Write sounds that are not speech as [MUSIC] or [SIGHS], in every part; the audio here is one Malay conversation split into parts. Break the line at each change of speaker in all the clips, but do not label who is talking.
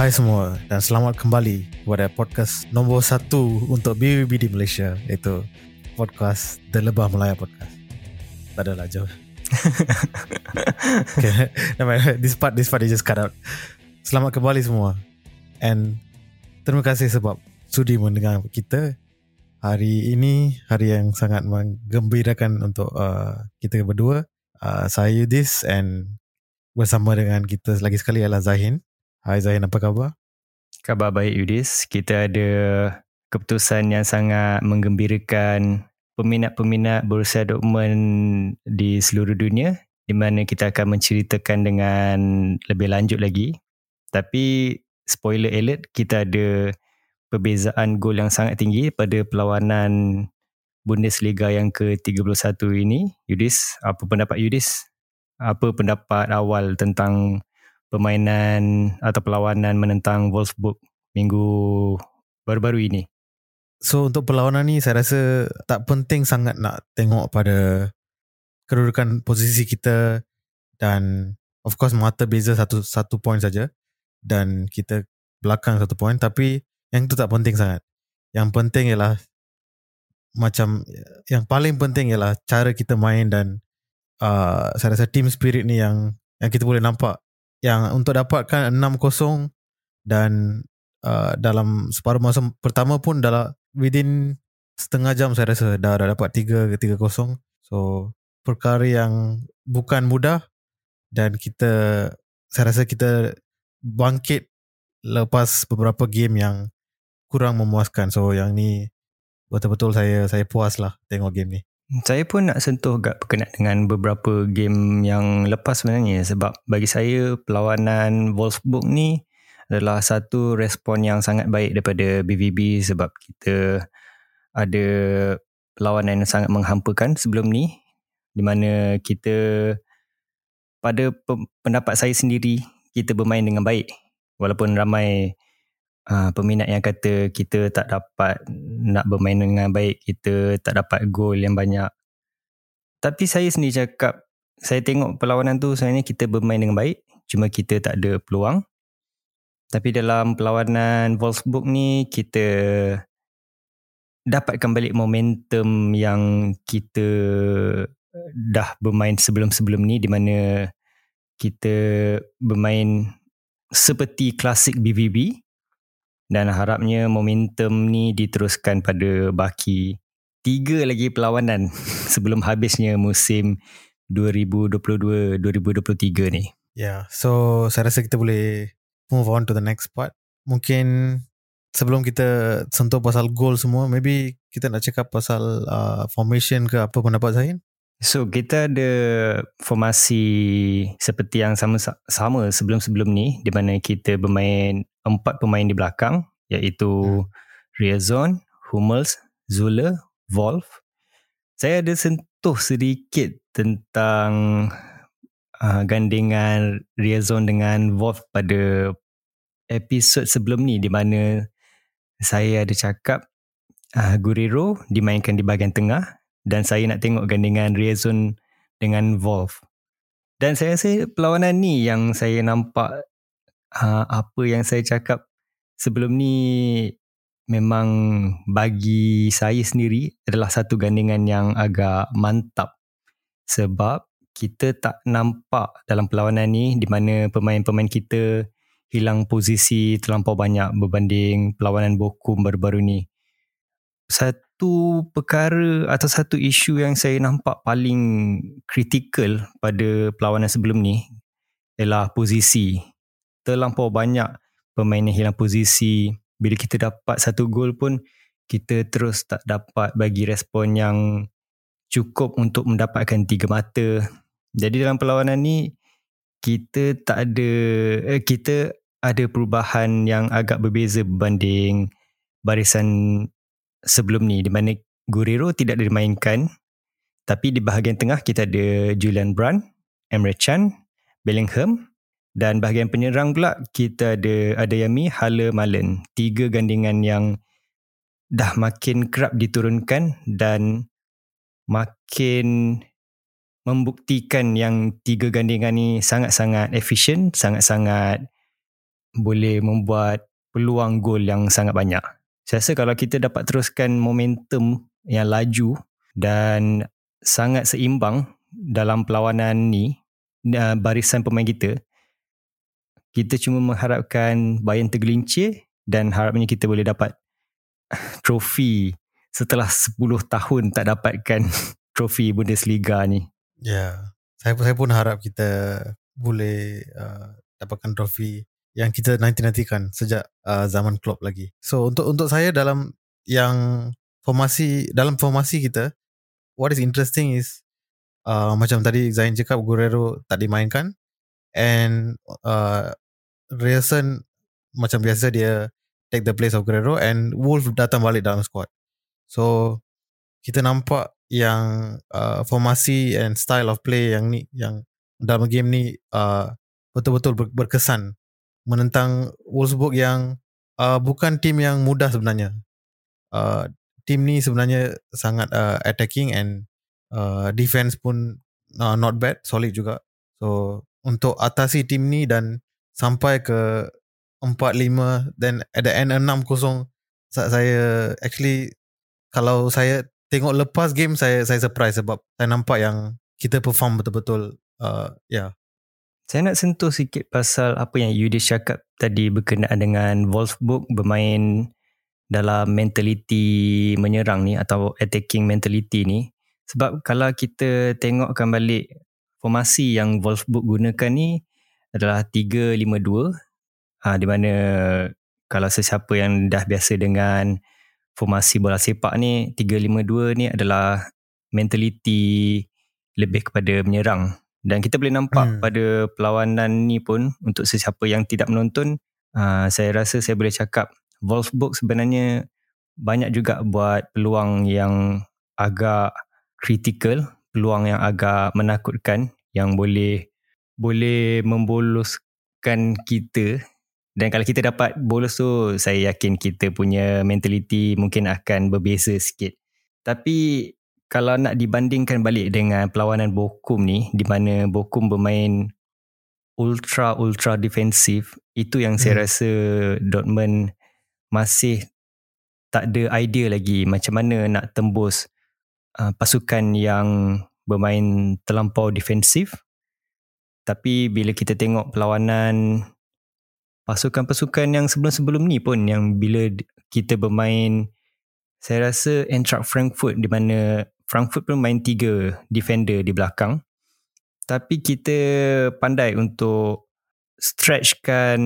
Hai semua dan selamat kembali kepada podcast nombor satu untuk BBB di Malaysia iaitu podcast The Lebah Melaya Podcast. Tak adalah jauh. [LAUGHS] okay, this part this part is just cut out. Selamat kembali semua and terima kasih sebab sudi mendengar kita hari ini hari yang sangat menggembirakan untuk uh, kita berdua. Uh, saya Yudis and bersama dengan kita lagi sekali adalah Zahin. Hai Zahin, apa khabar?
Khabar baik Yudis. Kita ada keputusan yang sangat menggembirakan peminat-peminat Borussia Dortmund di seluruh dunia di mana kita akan menceritakan dengan lebih lanjut lagi. Tapi spoiler alert, kita ada perbezaan gol yang sangat tinggi pada perlawanan Bundesliga yang ke-31 ini. Yudis, apa pendapat Yudis? Apa pendapat awal tentang permainan atau perlawanan menentang Wolfsburg minggu baru-baru ini?
So untuk perlawanan ni saya rasa tak penting sangat nak tengok pada kedudukan posisi kita dan of course mata beza satu satu point saja dan kita belakang satu point tapi yang itu tak penting sangat. Yang penting ialah macam yang paling penting ialah cara kita main dan uh, saya rasa team spirit ni yang yang kita boleh nampak yang untuk dapatkan 6-0 dan uh, dalam separuh masa pertama pun dalam within setengah jam saya rasa dah, dah dapat 3 ke 3-0 so perkara yang bukan mudah dan kita saya rasa kita bangkit lepas beberapa game yang kurang memuaskan. So yang ni betul-betul saya saya puas lah tengok game ni
saya pun nak sentuh agak berkenaan dengan beberapa game yang lepas sebenarnya. Sebab bagi saya perlawanan Wolfsburg ni adalah satu respon yang sangat baik daripada BVB sebab kita ada perlawanan yang sangat menghampakan sebelum ni. Di mana kita pada pendapat saya sendiri kita bermain dengan baik. Walaupun ramai uh, peminat yang kata kita tak dapat nak bermain dengan baik, kita tak dapat gol yang banyak. Tapi saya sendiri cakap, saya tengok perlawanan tu sebenarnya kita bermain dengan baik, cuma kita tak ada peluang. Tapi dalam perlawanan Wolfsburg ni, kita dapatkan balik momentum yang kita dah bermain sebelum-sebelum ni di mana kita bermain seperti klasik BVB dan harapnya momentum ni diteruskan pada baki tiga lagi perlawanan [LAUGHS] sebelum habisnya musim 2022-2023 ni.
Yeah, so saya rasa kita boleh move on to the next part. Mungkin sebelum kita sentuh pasal goal semua, maybe kita nak cakap pasal uh, formation ke apa pendapat Zahin?
So kita ada formasi seperti yang sama sama sebelum-sebelum ni di mana kita bermain empat pemain di belakang iaitu hmm. Riazon, Hummels, Zule, Wolf. Saya ada sentuh sedikit tentang uh, gandingan Riazon dengan Wolf pada episod sebelum ni di mana saya ada cakap uh, Guriro dimainkan di bahagian tengah dan saya nak tengok gandingan Riazon dengan Wolf. Dan saya rasa perlawanan ni yang saya nampak uh, apa yang saya cakap sebelum ni memang bagi saya sendiri adalah satu gandingan yang agak mantap. Sebab kita tak nampak dalam perlawanan ni di mana pemain-pemain kita hilang posisi terlampau banyak berbanding perlawanan Bokum baru-baru ni. Satu satu perkara atau satu isu yang saya nampak paling kritikal pada perlawanan sebelum ni ialah posisi. Terlampau banyak pemain yang hilang posisi. Bila kita dapat satu gol pun kita terus tak dapat bagi respon yang cukup untuk mendapatkan tiga mata. Jadi dalam perlawanan ni kita tak ada eh, kita ada perubahan yang agak berbeza berbanding barisan sebelum ni di mana Guerrero tidak dimainkan tapi di bahagian tengah kita ada Julian Brand, Emre Can, Bellingham dan bahagian penyerang pula kita ada Adayami, Hala, Malen. Tiga gandingan yang dah makin kerap diturunkan dan makin membuktikan yang tiga gandingan ni sangat-sangat efisien, sangat-sangat boleh membuat peluang gol yang sangat banyak. Saya rasa kalau kita dapat teruskan momentum yang laju dan sangat seimbang dalam perlawanan ni uh, barisan pemain kita kita cuma mengharapkan Bayern tergelincir dan harapnya kita boleh dapat [SIGHS] trofi setelah 10 tahun tak dapatkan [LAUGHS] trofi Bundesliga ni.
Ya. Yeah. Saya pun saya pun harap kita boleh uh, dapatkan trofi yang kita nanti-nantikan sejak uh, zaman Klopp lagi. So untuk untuk saya dalam yang formasi dalam formasi kita what is interesting is uh, macam tadi Zain cakap Guerrero tak dimainkan and uh, Rierson macam biasa dia take the place of Guerrero and Wolf datang balik dalam squad. So kita nampak yang uh, formasi and style of play yang ni yang dalam game ni uh, betul-betul ber- berkesan menentang Wolfsburg yang uh, bukan tim yang mudah sebenarnya. Uh, tim ni sebenarnya sangat uh, attacking and uh, defense pun uh, not bad, solid juga. So untuk atasi tim ni dan sampai ke 4-5 then at the end 6-0 saya actually kalau saya tengok lepas game saya saya surprise sebab saya nampak yang kita perform betul-betul uh, ya. Yeah.
Saya nak sentuh sikit pasal apa yang Yudis cakap tadi berkenaan dengan Wolfsburg bermain dalam mentality menyerang ni atau attacking mentality ni. Sebab kalau kita tengokkan balik formasi yang Wolfsburg gunakan ni adalah 3-5-2 ha, di mana kalau sesiapa yang dah biasa dengan formasi bola sepak ni 352 ni adalah mentality lebih kepada menyerang dan kita boleh nampak hmm. pada perlawanan ni pun untuk sesiapa yang tidak menonton uh, saya rasa saya boleh cakap Wolfsburg sebenarnya banyak juga buat peluang yang agak kritikal peluang yang agak menakutkan yang boleh boleh memboloskan kita dan kalau kita dapat bolos tu saya yakin kita punya mentality mungkin akan berbeza sikit. Tapi kalau nak dibandingkan balik dengan perlawanan Bokum ni di mana Bokum bermain ultra ultra defensif itu yang hmm. saya rasa Dortmund masih tak ada idea lagi macam mana nak tembus uh, pasukan yang bermain terlampau defensif tapi bila kita tengok perlawanan pasukan-pasukan yang sebelum-sebelum ni pun yang bila kita bermain saya rasa Eintracht Frankfurt di mana Frankfurt pun main tiga defender di belakang tapi kita pandai untuk stretchkan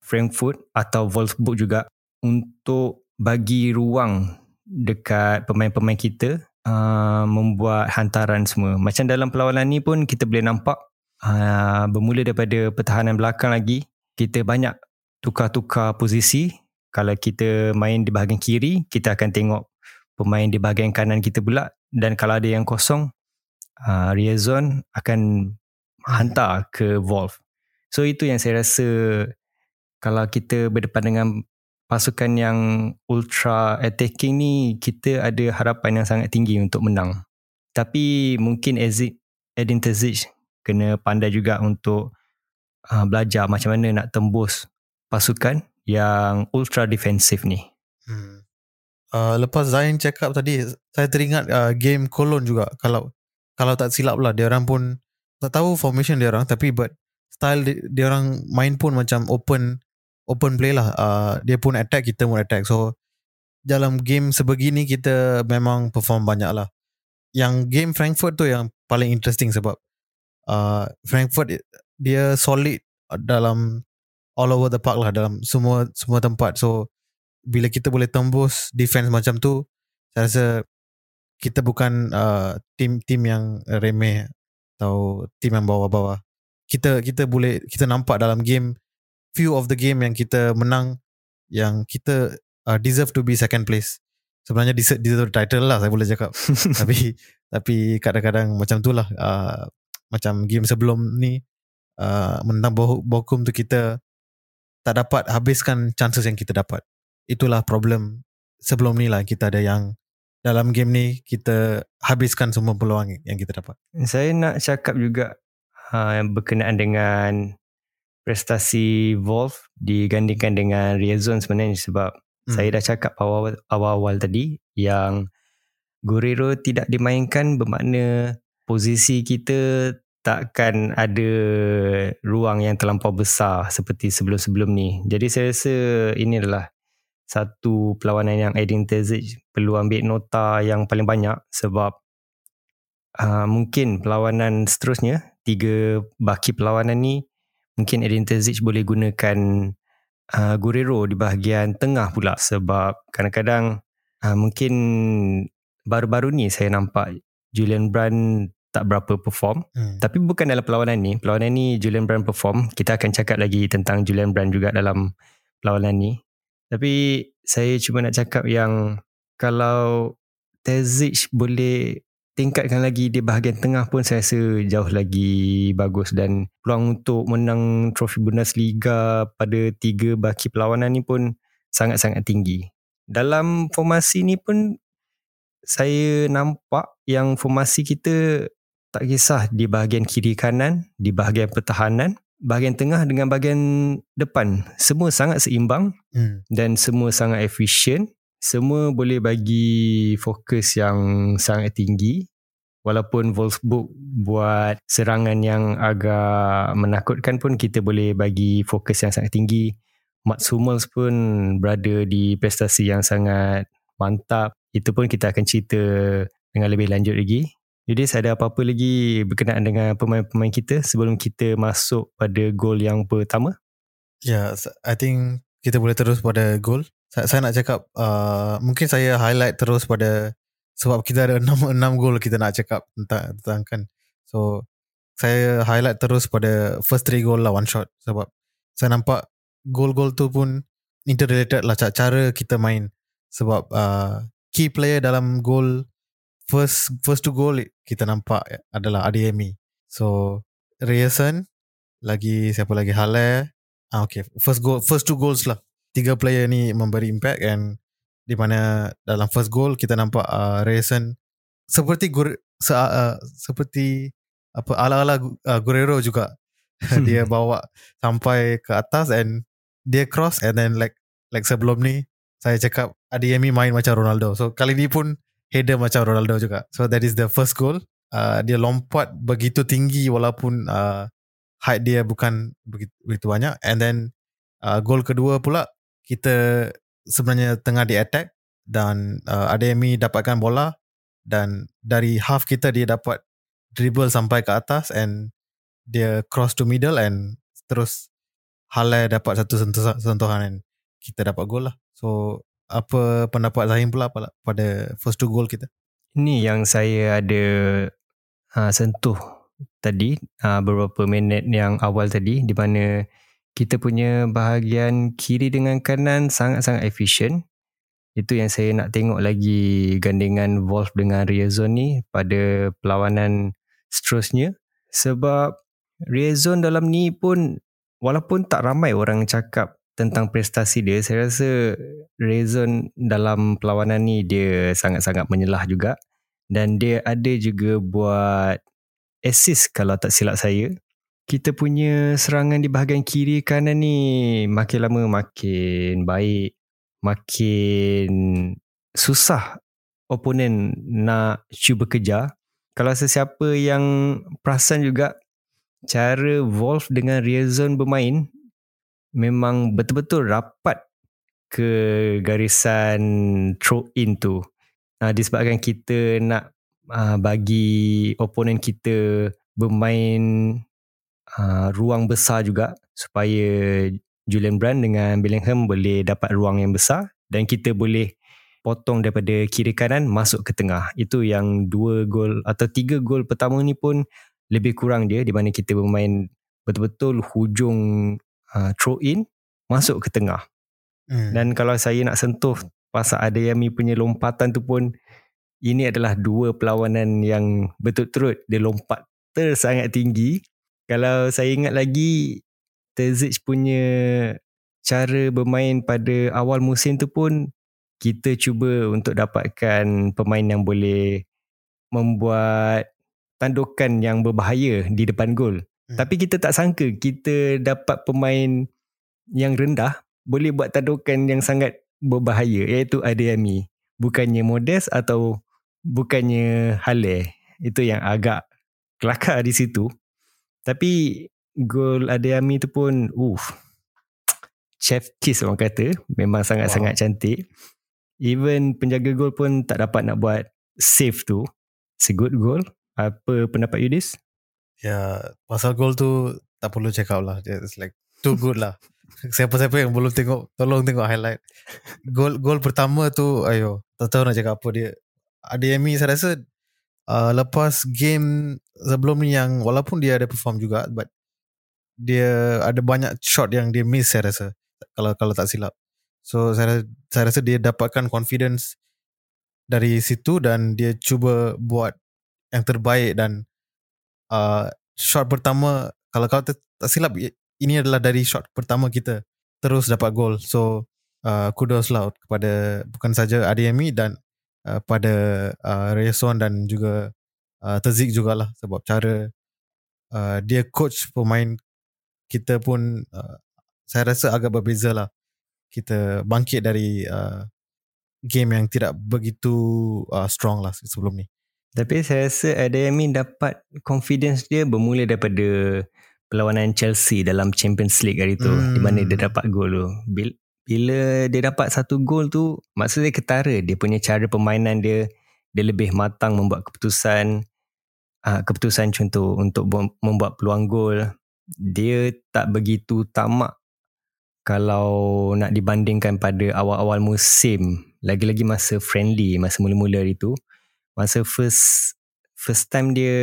Frankfurt atau Wolfsburg juga untuk bagi ruang dekat pemain-pemain kita uh, membuat hantaran semua macam dalam perlawanan ni pun kita boleh nampak uh, bermula daripada pertahanan belakang lagi kita banyak tukar-tukar posisi. Kalau kita main di bahagian kiri, kita akan tengok pemain di bahagian kanan kita pula. Dan kalau ada yang kosong, uh, Riazon akan hantar ke Wolf. So itu yang saya rasa kalau kita berdepan dengan pasukan yang ultra attacking ni, kita ada harapan yang sangat tinggi untuk menang. Tapi mungkin Edin Terzic kena pandai juga untuk uh, belajar macam mana nak tembus pasukan yang ultra defensif ni.
Uh, lepas Zain cakap tadi, saya teringat uh, game Cologne juga. Kalau kalau tak silap lah, dia orang pun tak tahu formation dia orang, tapi but style dia, dia orang main pun macam open open play lah. Uh, dia pun attack, kita pun attack. So dalam game sebegini kita memang perform banyak lah. Yang game Frankfurt tu yang paling interesting sebab uh, Frankfurt dia solid dalam all over the park lah dalam semua semua tempat so bila kita boleh tembus defense macam tu saya rasa kita bukan uh, tim tim yang remeh atau tim yang bawah-bawah. Kita kita boleh kita nampak dalam game few of the game yang kita menang yang kita uh, deserve to be second place. Sebenarnya deserve, deserve title lah saya boleh cakap. [LAUGHS] Tapi tapi kadang-kadang macam tu lah uh, macam game sebelum ni uh, menang Bochum tu kita tak dapat habiskan chances yang kita dapat. Itulah problem sebelum ni lah kita ada yang dalam game ni kita habiskan semua peluang yang kita dapat.
Saya nak cakap juga uh, berkenaan dengan prestasi Wolf digandingkan dengan Riazon sebenarnya sebab hmm. saya dah cakap awal, awal-awal tadi yang Guerrero tidak dimainkan bermakna posisi kita takkan ada ruang yang terlampau besar seperti sebelum-sebelum ni. Jadi saya rasa ini adalah satu perlawanan yang Edin Terzic perlu ambil nota yang paling banyak sebab uh, mungkin perlawanan seterusnya, tiga baki perlawanan ni mungkin Edin Terzic boleh gunakan uh, Guerrero di bahagian tengah pula sebab kadang-kadang uh, mungkin baru-baru ni saya nampak Julian Brand tak berapa perform. Hmm. tapi bukan dalam perlawanan ni. Perlawanan ni Julian Brand perform. Kita akan cakap lagi tentang Julian Brand juga dalam perlawanan ni tapi saya cuma nak cakap yang kalau Terzic boleh tingkatkan lagi di bahagian tengah pun saya rasa jauh lagi bagus dan peluang untuk menang trofi Bundesliga pada tiga baki perlawanan ni pun sangat-sangat tinggi. Dalam formasi ni pun saya nampak yang formasi kita tak kisah di bahagian kiri kanan, di bahagian pertahanan, bahagian tengah dengan bahagian depan. Semua sangat seimbang hmm. dan semua sangat efisien semua boleh bagi fokus yang sangat tinggi. Walaupun Wolfsburg buat serangan yang agak menakutkan pun kita boleh bagi fokus yang sangat tinggi. Mats Hummels pun berada di prestasi yang sangat mantap. Itu pun kita akan cerita dengan lebih lanjut lagi jadi ada apa-apa lagi berkenaan dengan pemain-pemain kita sebelum kita masuk pada gol yang pertama?
Ya, yeah, I think kita boleh terus pada gol. Saya, saya nak cakap uh, mungkin saya highlight terus pada sebab kita ada enam [LAUGHS] enam gol kita nak cakap tentang tentang kan. So saya highlight terus pada first three goal lah one shot. Sebab saya nampak gol-gol tu pun interrelated lah cara kita main. Sebab uh, key player dalam goal first first two goal kita nampak adalah Adeyemi. So Reyerson lagi siapa lagi? Halle ah okay. First goal first two goals lah. Tiga player ni memberi impact and di mana dalam first goal kita nampak uh, Rayson seperti gur, se, uh, seperti apa ala-ala uh, Guerrero juga. [LAUGHS] Dia bawa sampai ke atas and dia cross and then like like sebelum ni saya cakap Adeyemi main macam Ronaldo. So kali ni pun header macam Ronaldo juga. So that is the first goal. Uh, dia lompat begitu tinggi walaupun uh, height dia bukan begitu, begitu banyak. And then uh, goal kedua pula kita sebenarnya tengah di attack dan uh, Ademi dapatkan bola dan dari half kita dia dapat dribble sampai ke atas and dia cross to middle and terus Halle dapat satu sentuhan and kita dapat gol lah. So apa pendapat Zahim pula pada first two goal kita?
Ini yang saya ada uh, sentuh tadi uh, beberapa minit yang awal tadi di mana kita punya bahagian kiri dengan kanan sangat-sangat efisien. Itu yang saya nak tengok lagi gandingan Wolf dengan Riazon ni pada perlawanan seterusnya. Sebab Riazon dalam ni pun walaupun tak ramai orang cakap tentang prestasi dia, saya rasa Riazon dalam perlawanan ni dia sangat-sangat menyelah juga. Dan dia ada juga buat assist kalau tak silap saya kita punya serangan di bahagian kiri kanan ni makin lama makin baik makin susah oponen nak cuba kejar kalau sesiapa yang perasan juga cara Wolf dengan Riazon bermain memang betul-betul rapat ke garisan throw in tu uh, disebabkan kita nak uh, bagi oponen kita bermain uh, ruang besar juga supaya Julian Brand dengan Bellingham boleh dapat ruang yang besar dan kita boleh potong daripada kiri kanan masuk ke tengah. Itu yang dua gol atau tiga gol pertama ni pun lebih kurang dia di mana kita bermain betul-betul hujung uh, throw in masuk ke tengah. Hmm. Dan kalau saya nak sentuh pasal Adeyemi punya lompatan tu pun ini adalah dua perlawanan yang betul-betul dia lompat tersangat tinggi kalau saya ingat lagi Terzic punya cara bermain pada awal musim tu pun kita cuba untuk dapatkan pemain yang boleh membuat tandukan yang berbahaya di depan gol. Hmm. Tapi kita tak sangka kita dapat pemain yang rendah boleh buat tadukan yang sangat berbahaya iaitu Adeyemi. Bukannya modest atau bukannya Hale. Itu yang agak kelakar di situ. Tapi gol Adeyemi tu pun uff. Chef kiss orang kata. Memang sangat-sangat wow. cantik. Even penjaga gol pun tak dapat nak buat save tu. It's a good goal. Apa pendapat you this?
Ya, pasal gol tu tak perlu check out lah. It's like too good lah. Siapa-siapa yang belum tengok, tolong tengok highlight. Gol gol pertama tu, ayo, tak tahu nak cakap apa dia. Ademi saya rasa uh, lepas game sebelum ni yang walaupun dia ada perform juga, but dia ada banyak shot yang dia miss saya rasa. Kalau kalau tak silap. So saya saya rasa dia dapatkan confidence dari situ dan dia cuba buat yang terbaik dan uh, shot pertama kalau kau tak, silap ini adalah dari shot pertama kita terus dapat gol. So uh, kudos lah kepada bukan saja ADMI dan uh, pada uh, Reson dan juga uh, Tezik jugalah sebab cara uh, dia coach pemain kita pun uh, saya rasa agak berbeza lah. Kita bangkit dari uh, game yang tidak begitu uh, strong lah sebelum ni
tapi saya rasa Adeyemi dapat confidence dia bermula daripada perlawanan Chelsea dalam Champions League hari tu hmm. di mana dia dapat gol tu. Bila, bila dia dapat satu gol tu maksudnya ketara dia punya cara permainan dia dia lebih matang membuat keputusan uh, keputusan contoh untuk membuat peluang gol dia tak begitu tamak kalau nak dibandingkan pada awal-awal musim lagi-lagi masa friendly masa mula-mula hari tu masa first first time dia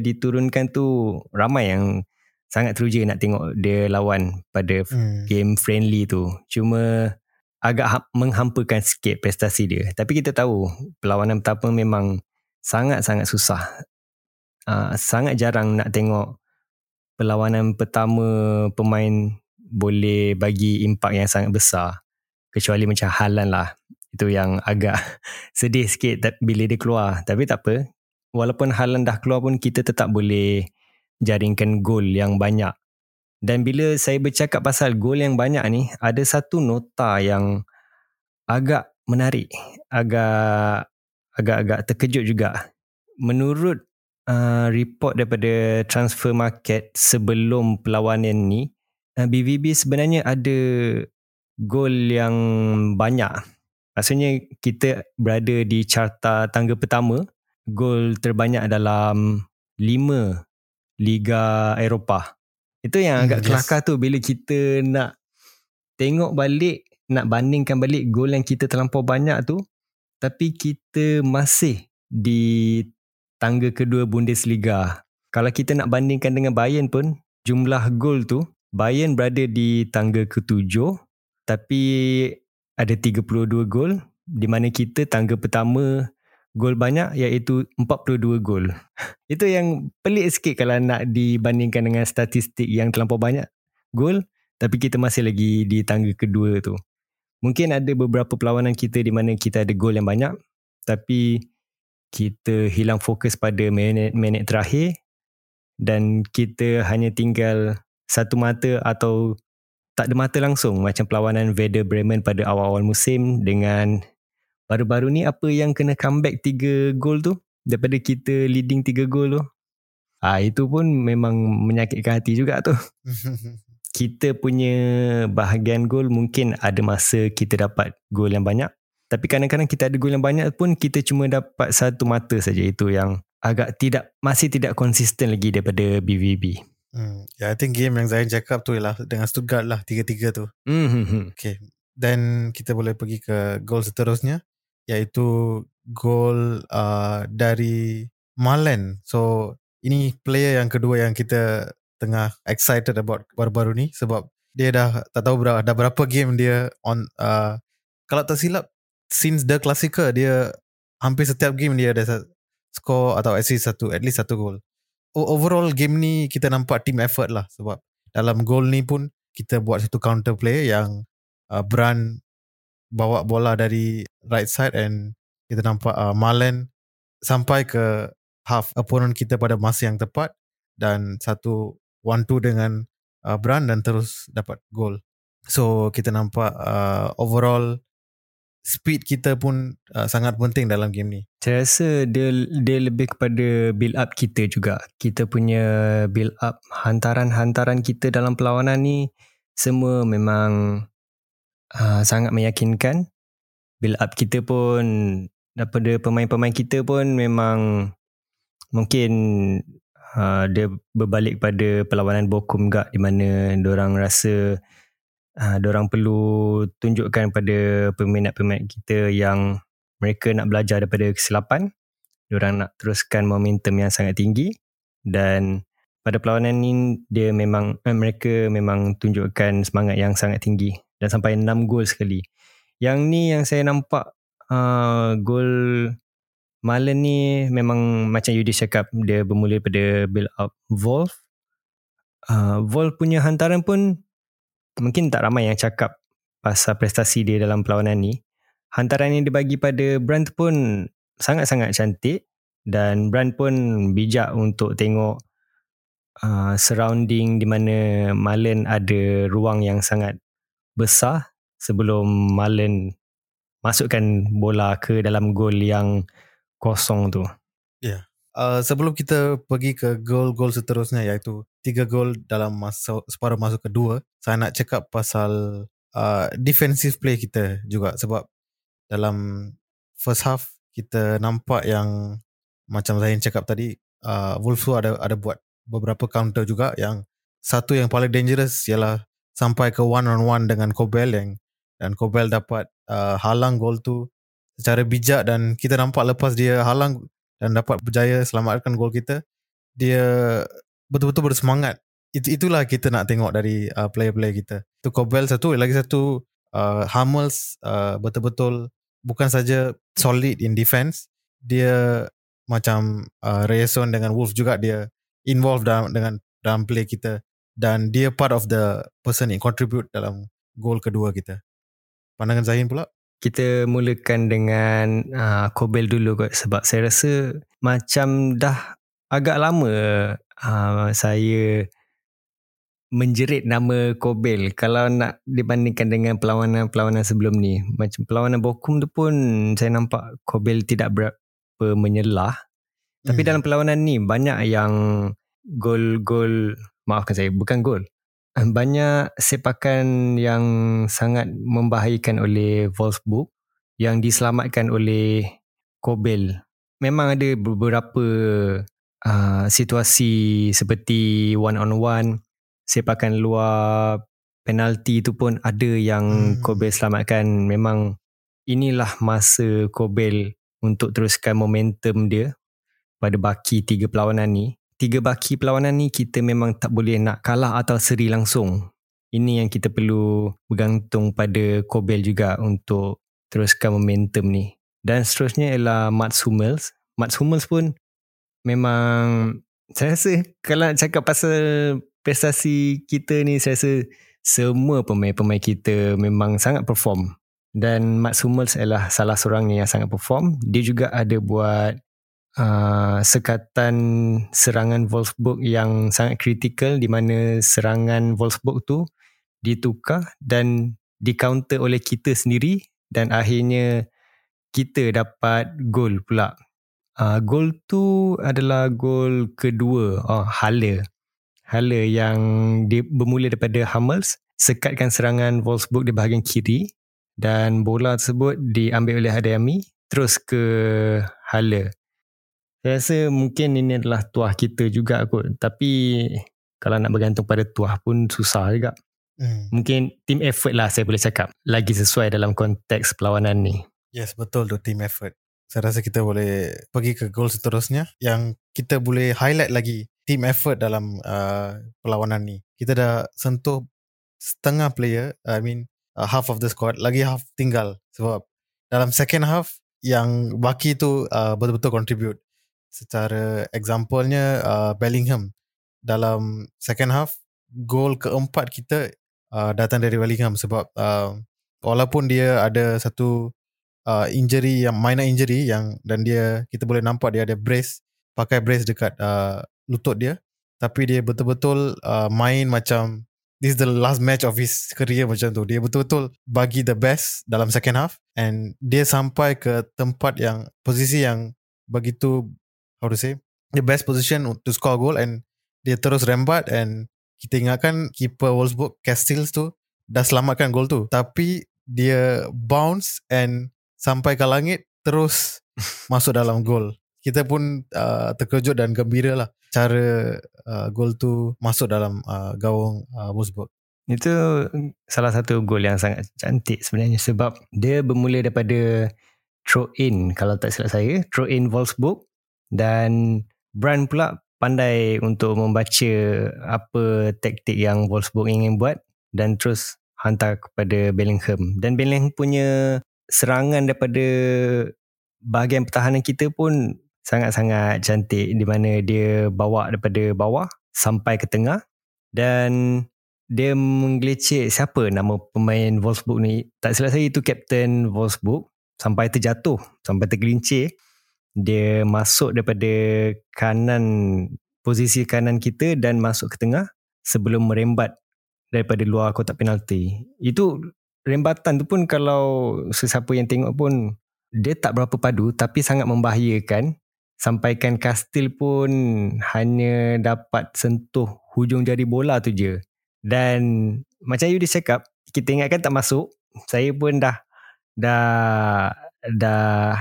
diturunkan tu ramai yang sangat teruja nak tengok dia lawan pada hmm. game friendly tu. Cuma agak ha-, menghampakan sikit prestasi dia. Tapi kita tahu perlawanan pertama memang sangat-sangat susah. Uh, sangat jarang nak tengok perlawanan pertama pemain boleh bagi impak yang sangat besar. Kecuali macam Halan lah itu yang agak [LAUGHS] sedih sikit bila dia keluar. Tapi tak apa. Walaupun Haaland dah keluar pun kita tetap boleh jaringkan gol yang banyak. Dan bila saya bercakap pasal gol yang banyak ni ada satu nota yang agak menarik agak agak-agak terkejut juga. Menurut uh, report daripada transfer market sebelum perlawanan ni uh, BVB sebenarnya ada gol yang banyak Maksudnya kita berada di carta tangga pertama, gol terbanyak dalam lima Liga Eropah. Itu yang agak hmm, kelakar tu bila kita nak tengok balik, nak bandingkan balik gol yang kita terlampau banyak tu, tapi kita masih di tangga kedua Bundesliga. Kalau kita nak bandingkan dengan Bayern pun, jumlah gol tu, Bayern berada di tangga ketujuh, tapi ada 32 gol di mana kita tangga pertama gol banyak iaitu 42 gol. [LAUGHS] Itu yang pelik sikit kalau nak dibandingkan dengan statistik yang terlampau banyak gol tapi kita masih lagi di tangga kedua tu. Mungkin ada beberapa perlawanan kita di mana kita ada gol yang banyak tapi kita hilang fokus pada minit-minit terakhir dan kita hanya tinggal satu mata atau tak ada mata langsung macam perlawanan Werder Bremen pada awal-awal musim dengan baru-baru ni apa yang kena comeback 3 gol tu daripada kita leading 3 gol tu. Ah ha, itu pun memang menyakitkan hati juga tu. [LAUGHS] kita punya bahagian gol mungkin ada masa kita dapat gol yang banyak tapi kadang-kadang kita ada gol yang banyak pun kita cuma dapat satu mata saja itu yang agak tidak masih tidak konsisten lagi daripada BVB.
Hmm. Ya, I think game yang Zain cakap tu ialah dengan Stuttgart lah, tiga-tiga tu. Mm-hmm. Okay. Then kita boleh pergi ke gol seterusnya, iaitu gol uh, dari Malen. So, ini player yang kedua yang kita tengah excited about baru-baru ni sebab dia dah tak tahu berapa, dah berapa game dia on uh, kalau tak silap since the classical dia hampir setiap game dia ada score atau assist satu at least satu gol overall game ni kita nampak team effort lah sebab dalam goal ni pun kita buat satu counter play yang uh, Brand bawa bola dari right side and kita nampak uh, Malen sampai ke half opponent kita pada masa yang tepat dan satu one two dengan uh, Brand dan terus dapat gol. So kita nampak uh, overall speed kita pun uh, sangat penting dalam game ni.
Saya rasa dia dia lebih kepada build up kita juga. Kita punya build up hantaran-hantaran kita dalam perlawanan ni semua memang uh, sangat meyakinkan. Build up kita pun daripada pemain-pemain kita pun memang mungkin uh, dia berbalik pada perlawanan Bokum juga di mana orang rasa uh, orang perlu tunjukkan pada peminat-peminat kita yang mereka nak belajar daripada kesilapan. Orang nak teruskan momentum yang sangat tinggi. Dan pada perlawanan ni dia memang eh, mereka memang tunjukkan semangat yang sangat tinggi dan sampai 6 gol sekali. Yang ni yang saya nampak uh, gol Malen ni memang macam Yudi cakap dia bermula daripada build up Wolf. Uh, Wolf punya hantaran pun mungkin tak ramai yang cakap pasal prestasi dia dalam perlawanan ni. Hantaran yang dibagi pada Brand pun sangat-sangat cantik dan Brand pun bijak untuk tengok uh, surrounding di mana Malen ada ruang yang sangat besar sebelum Malen masukkan bola ke dalam gol yang kosong tu.
Ya. Yeah. Uh, sebelum kita pergi ke gol-gol seterusnya iaitu tiga gol dalam masa separuh masa kedua, saya nak cakap pasal uh, defensive play kita juga. Sebab dalam first half kita nampak yang macam Zahin cakap tadi, uh, Wolves ada ada buat beberapa counter juga yang satu yang paling dangerous ialah sampai ke one on one dengan Kobel yang dan Kobel dapat uh, halang gol tu secara bijak dan kita nampak lepas dia halang dan dapat berjaya selamatkan gol kita dia betul-betul bersemangat. It, itulah kita nak tengok dari uh, player-player kita. Tu Kobel satu lagi satu uh, Hummels uh, betul-betul bukan saja solid in defense dia macam uh, Rayson dengan Wolf juga dia involved dalam dengan dalam play kita dan dia part of the person yang contribute dalam gol kedua kita. Pandangan Zahin pula
kita mulakan dengan uh, Kobel dulu kot sebab saya rasa macam dah agak lama uh, saya menjerit nama Kobel. Kalau nak dibandingkan dengan perlawanan-perlawanan sebelum ni macam perlawanan Bokum tu pun saya nampak Kobel tidak berapa menyelah. Tapi hmm. dalam perlawanan ni banyak yang gol-gol maafkan saya bukan gol banyak sepakan yang sangat membahayakan oleh Wolfsburg yang diselamatkan oleh Kobel. Memang ada beberapa uh, situasi seperti one on one, sepakan luar penalti itu pun ada yang hmm. Kobel selamatkan. Memang inilah masa Kobel untuk teruskan momentum dia pada baki tiga perlawanan ni tiga baki perlawanan ni kita memang tak boleh nak kalah atau seri langsung. Ini yang kita perlu bergantung pada Kobel juga untuk teruskan momentum ni. Dan seterusnya ialah Mats Hummels. Mats Hummels pun memang saya rasa kalau nak cakap pasal prestasi kita ni saya rasa semua pemain-pemain kita memang sangat perform. Dan Mats Hummels adalah salah seorang yang sangat perform. Dia juga ada buat uh, sekatan serangan Wolfsburg yang sangat kritikal di mana serangan Wolfsburg tu ditukar dan di-counter oleh kita sendiri dan akhirnya kita dapat gol pula. Uh, gol tu adalah gol kedua oh, Halle. Halle yang di, bermula daripada Hummels sekatkan serangan Wolfsburg di bahagian kiri dan bola tersebut diambil oleh Adeyemi terus ke Halle. Saya rasa mungkin ini adalah tuah kita juga kot. Tapi kalau nak bergantung pada tuah pun susah juga. Hmm. Mungkin team effort lah saya boleh cakap. Lagi sesuai dalam konteks perlawanan ni.
Yes, betul tu team effort. Saya rasa kita boleh pergi ke goal seterusnya. Yang kita boleh highlight lagi team effort dalam uh, perlawanan ni. Kita dah sentuh setengah player. I mean uh, half of the squad. Lagi half tinggal. Sebab dalam second half yang baki tu uh, betul-betul contribute secara examplenya uh, Bellingham. Dalam second half gol keempat kita uh, datang dari Bellingham sebab uh, walaupun dia ada satu uh, injury yang minor injury yang dan dia kita boleh nampak dia ada brace pakai brace dekat uh, lutut dia. Tapi dia betul-betul uh, main macam this is the last match of his career macam tu. Dia betul-betul bagi the best dalam second half and dia sampai ke tempat yang posisi yang begitu how to say the best position to score goal and dia terus rembat and kita ingatkan keeper Wolfsburg Castells tu dah selamatkan gol tu. Tapi dia bounce and sampai ke langit terus [LAUGHS] masuk dalam gol kita pun uh, terkejut dan gembira lah cara uh, gol tu masuk dalam uh, gawang uh, Wolfsburg.
Itu salah satu gol yang sangat cantik sebenarnya sebab dia bermula daripada throw in. Kalau tak silap saya throw in Wolfsburg dan Brand pula pandai untuk membaca apa taktik yang Wolfsburg ingin buat dan terus hantar kepada Bellingham. Dan Bellingham punya serangan daripada bahagian pertahanan kita pun sangat-sangat cantik di mana dia bawa daripada bawah sampai ke tengah dan dia menggelecek siapa nama pemain Wolfsburg ni. Tak silap saya itu Captain Wolfsburg. Sampai terjatuh sampai tergelincir dia masuk daripada kanan posisi kanan kita dan masuk ke tengah sebelum merembat daripada luar kotak penalti. Itu rembatan tu pun kalau sesiapa yang tengok pun dia tak berapa padu tapi sangat membahayakan. Sampaikan Kastil pun hanya dapat sentuh hujung jari bola tu je. Dan macam you cakap, kita ingatkan tak masuk. Saya pun dah dah dah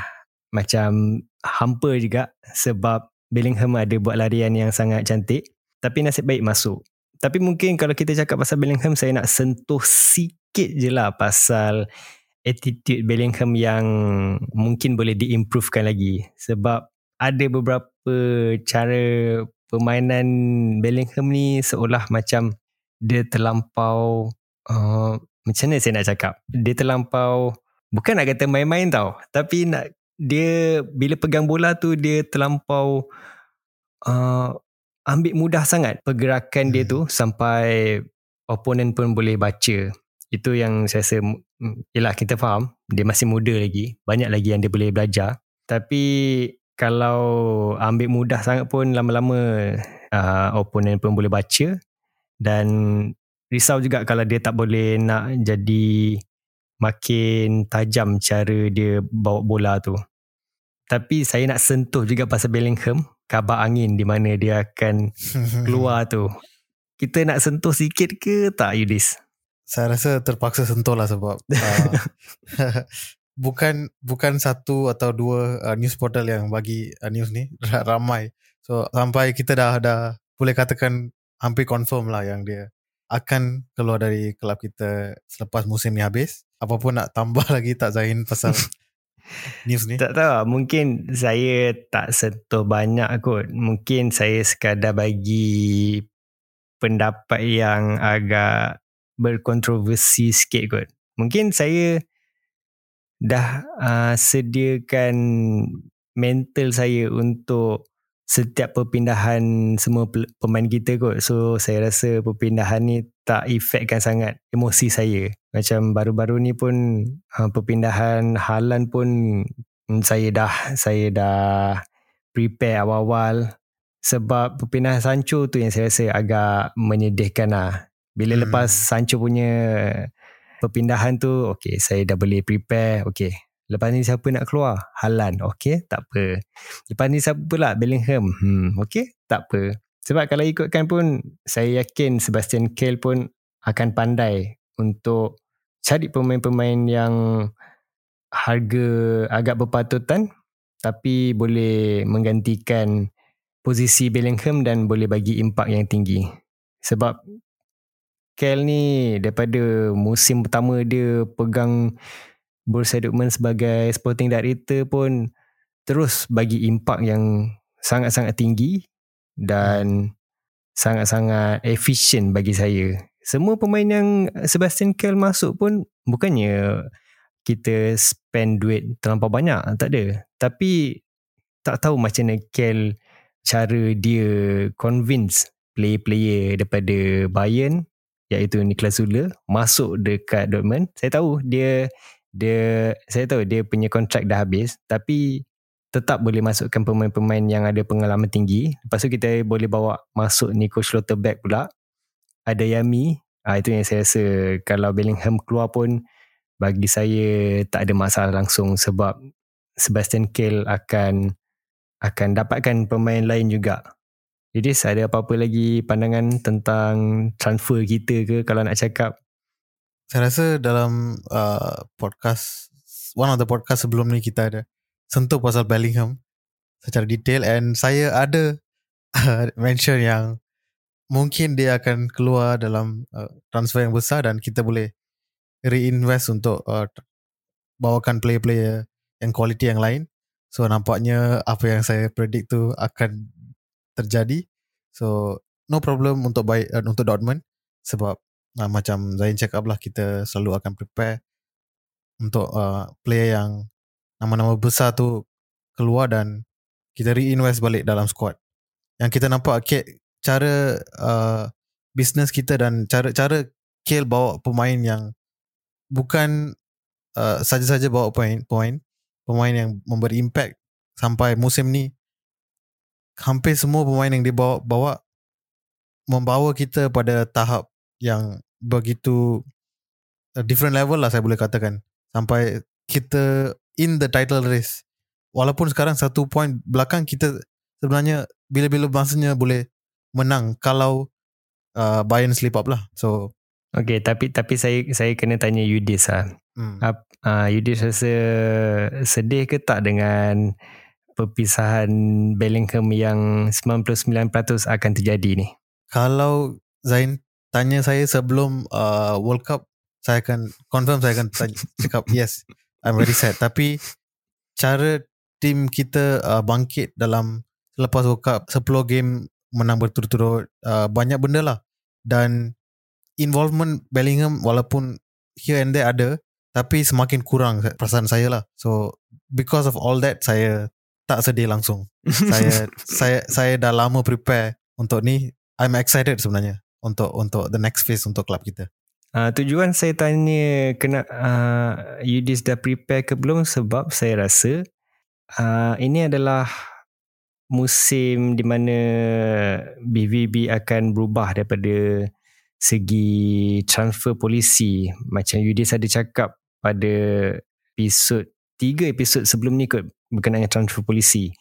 macam hampa juga sebab Bellingham ada buat larian yang sangat cantik tapi nasib baik masuk. Tapi mungkin kalau kita cakap pasal Bellingham saya nak sentuh sikit je lah pasal attitude Bellingham yang mungkin boleh diimprovekan lagi sebab ada beberapa cara permainan Bellingham ni seolah macam dia terlampau uh, macam mana saya nak cakap dia terlampau bukan nak kata main-main tau tapi nak dia bila pegang bola tu dia terlampau uh, ambil mudah sangat pergerakan hmm. dia tu sampai opponent pun boleh baca. Itu yang saya rasa yalah kita faham dia masih muda lagi, banyak lagi yang dia boleh belajar. Tapi kalau ambil mudah sangat pun lama-lama uh, opponent pun boleh baca dan risau juga kalau dia tak boleh nak jadi makin tajam cara dia bawa bola tu. Tapi saya nak sentuh juga pasal Bellingham, kabar angin di mana dia akan [LAUGHS] keluar tu. Kita nak sentuh sikit ke tak Yudis?
Saya rasa terpaksa sentuh lah sebab [LAUGHS] uh, [LAUGHS] bukan bukan satu atau dua uh, news portal yang bagi uh, news ni ramai. So sampai kita dah dah boleh katakan hampir confirm lah yang dia akan keluar dari kelab kita selepas musim ni habis. Apapun nak tambah lagi tak Zain pasal news ni?
Tak tahu. Mungkin saya tak sentuh banyak kot. Mungkin saya sekadar bagi pendapat yang agak berkontroversi sikit kot. Mungkin saya dah uh, sediakan mental saya untuk setiap perpindahan semua pemain kita kot. So saya rasa perpindahan ni tak efekkan sangat emosi saya. Macam baru-baru ni pun uh, perpindahan Halan pun hmm, saya dah saya dah prepare awal-awal sebab perpindahan Sancho tu yang saya rasa agak menyedihkan lah. Bila hmm. lepas Sancho punya perpindahan tu, okay saya dah boleh prepare, okay Lepas ni siapa nak keluar? Halan. Okay, tak apa. Lepas ni siapa pula? Bellingham. Hmm, okay, tak apa. Sebab kalau ikutkan pun, saya yakin Sebastian Kehl pun akan pandai untuk cari pemain-pemain yang harga agak berpatutan tapi boleh menggantikan posisi Bellingham dan boleh bagi impak yang tinggi. Sebab Kehl ni daripada musim pertama dia pegang Borussia Dortmund sebagai sporting director pun terus bagi impak yang sangat-sangat tinggi dan sangat-sangat efisien bagi saya. Semua pemain yang Sebastian Kehl masuk pun bukannya kita spend duit terlampau banyak, tak ada. Tapi tak tahu macam mana Kehl cara dia convince player-player daripada Bayern iaitu Niklas Zule masuk dekat Dortmund. Saya tahu dia dia saya tahu dia punya kontrak dah habis tapi tetap boleh masukkan pemain-pemain yang ada pengalaman tinggi. Lepas tu kita boleh bawa masuk Nico Schlotterbeck pula. Ada Yami. Ah itu yang saya rasa kalau Bellingham keluar pun bagi saya tak ada masalah langsung sebab Sebastian Kehl akan akan dapatkan pemain lain juga. Jadi ada apa-apa lagi pandangan tentang transfer kita ke kalau nak cakap?
Saya rasa dalam uh, podcast one of the podcast sebelum ni kita ada sentuh pasal Bellingham secara detail and saya ada uh, [LAUGHS] mention yang mungkin dia akan keluar dalam uh, transfer yang besar dan kita boleh reinvest untuk uh, bawakan player-player yang quality yang lain. So nampaknya apa yang saya predict tu akan terjadi. So no problem untuk buy uh, untuk Dortmund sebab uh, macam Zain cakap lah kita selalu akan prepare untuk uh, player yang nama-nama besar tu keluar dan kita reinvest balik dalam squad. Yang kita nampak okay, cara uh, business kita dan cara-cara Kill bawa pemain yang bukan uh, saja-saja bawa pemain, pemain pemain yang memberi impact sampai musim ni. Hampir semua pemain yang dibawa bawa membawa kita pada tahap yang begitu uh, different level lah saya boleh katakan. Sampai kita in the title race. Walaupun sekarang satu point belakang kita sebenarnya bila-bila masanya boleh menang kalau uh, Bayern slip up lah so
Okay, tapi tapi saya saya kena tanya Yudis lah. Hmm. Uh, Yudis rasa sedih ke tak dengan perpisahan Bellingham yang 99% akan terjadi ni?
Kalau Zain tanya saya sebelum uh, World Cup, saya akan confirm saya akan tanya, cakap [LAUGHS] yes, I'm very sad. Tapi cara tim kita uh, bangkit dalam lepas World Cup 10 game menang berturut-turut uh, banyak benda lah dan involvement Bellingham walaupun here and there ada tapi semakin kurang perasaan saya lah so because of all that saya tak sedih langsung. saya [LAUGHS] saya saya dah lama prepare untuk ni. I'm excited sebenarnya untuk untuk the next phase untuk klub kita.
Uh, tujuan saya tanya kena uh, Yudis dah prepare ke belum sebab saya rasa uh, ini adalah musim di mana BVB akan berubah daripada segi transfer polisi macam Yudis ada cakap pada episod tiga episod sebelum ni kot berkenaan dengan transfer polisi.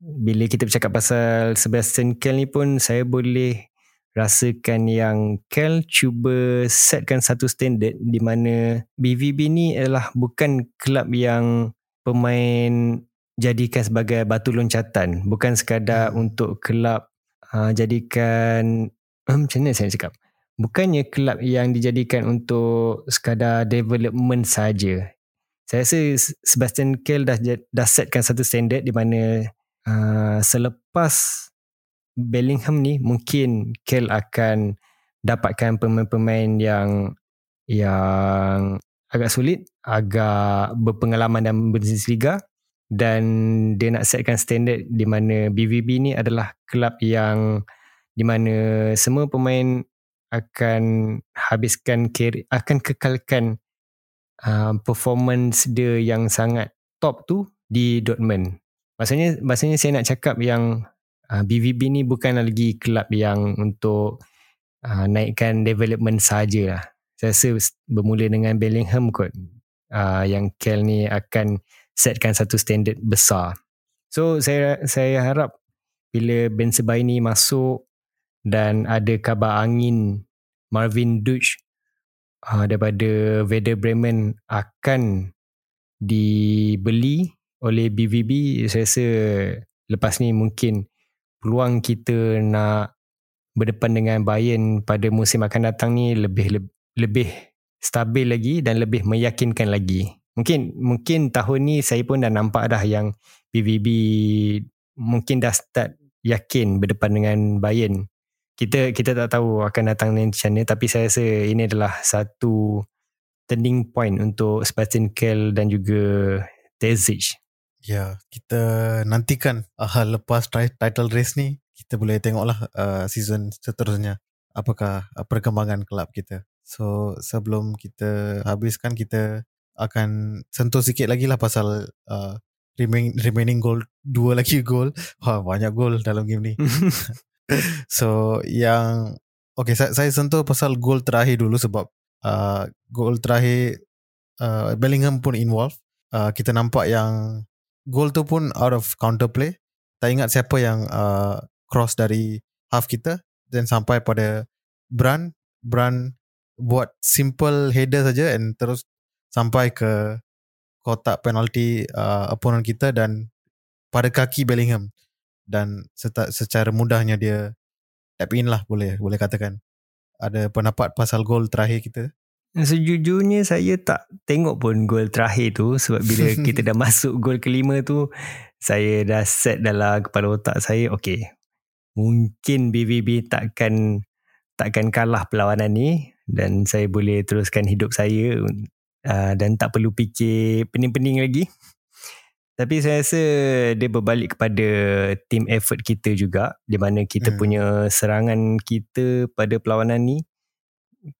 Bila kita bercakap pasal Sebastian Kell ni pun saya boleh rasakan yang Kell cuba setkan satu standard di mana BVB ni adalah bukan kelab yang pemain jadikan sebagai batu loncatan. Bukan sekadar hmm. untuk kelab uh, jadikan um, [CLEARS THROAT] macam mana saya cakap? Bukannya kelab yang dijadikan untuk sekadar development saja saya rasa Sebastian Kehl dah dah setkan satu standard di mana uh, selepas Bellingham ni mungkin Kehl akan dapatkan pemain-pemain yang yang agak sulit, agak berpengalaman dalam Bundesliga dan dia nak setkan standard di mana BVB ni adalah kelab yang di mana semua pemain akan habiskan akan kekalkan uh, performance dia yang sangat top tu di Dortmund. Maksudnya, maksudnya saya nak cakap yang uh, BVB ni bukan lagi kelab yang untuk uh, naikkan development saja lah. Saya rasa bermula dengan Bellingham kot. Uh, yang Kel ni akan setkan satu standard besar. So saya saya harap bila Ben Sebaini masuk dan ada kabar angin Marvin Dutch uh, daripada Werder Bremen akan dibeli oleh BVB saya rasa lepas ni mungkin peluang kita nak berdepan dengan Bayern pada musim akan datang ni lebih lebih, lebih stabil lagi dan lebih meyakinkan lagi. Mungkin mungkin tahun ni saya pun dah nampak dah yang BVB mungkin dah start yakin berdepan dengan Bayern kita kita tak tahu akan datang nanti macam mana tapi saya rasa ini adalah satu turning point untuk Sebastian Kell dan juga Tezic.
Ya, kita nantikan uh, lepas title race ni kita boleh tengoklah uh, season seterusnya apakah uh, perkembangan kelab kita. So sebelum kita habiskan kita akan sentuh sikit lagi lah pasal uh, remain, remaining goal dua lagi [LAUGHS] goal. Wah banyak goal dalam game ni. [LAUGHS] So yang okay saya, saya sentuh pasal goal terakhir dulu sebab uh, goal terakhir uh, Bellingham pun involve uh, kita nampak yang goal tu pun out of counter play. Tak ingat siapa yang uh, cross dari half kita. Dan sampai pada Brand Brand buat simple header saja and terus sampai ke kotak penalti uh, opponent kita dan pada kaki Bellingham. Dan secara mudahnya dia tap in lah boleh boleh katakan. Ada pendapat pasal gol terakhir kita?
Sejujurnya saya tak tengok pun gol terakhir tu sebab bila [LAUGHS] kita dah masuk gol kelima tu saya dah set dalam kepala otak saya okay mungkin BVB takkan takkan kalah perlawanan ni dan saya boleh teruskan hidup saya uh, dan tak perlu fikir pening-pening lagi tapi saya rasa dia berbalik kepada team effort kita juga di mana kita hmm. punya serangan kita pada perlawanan ni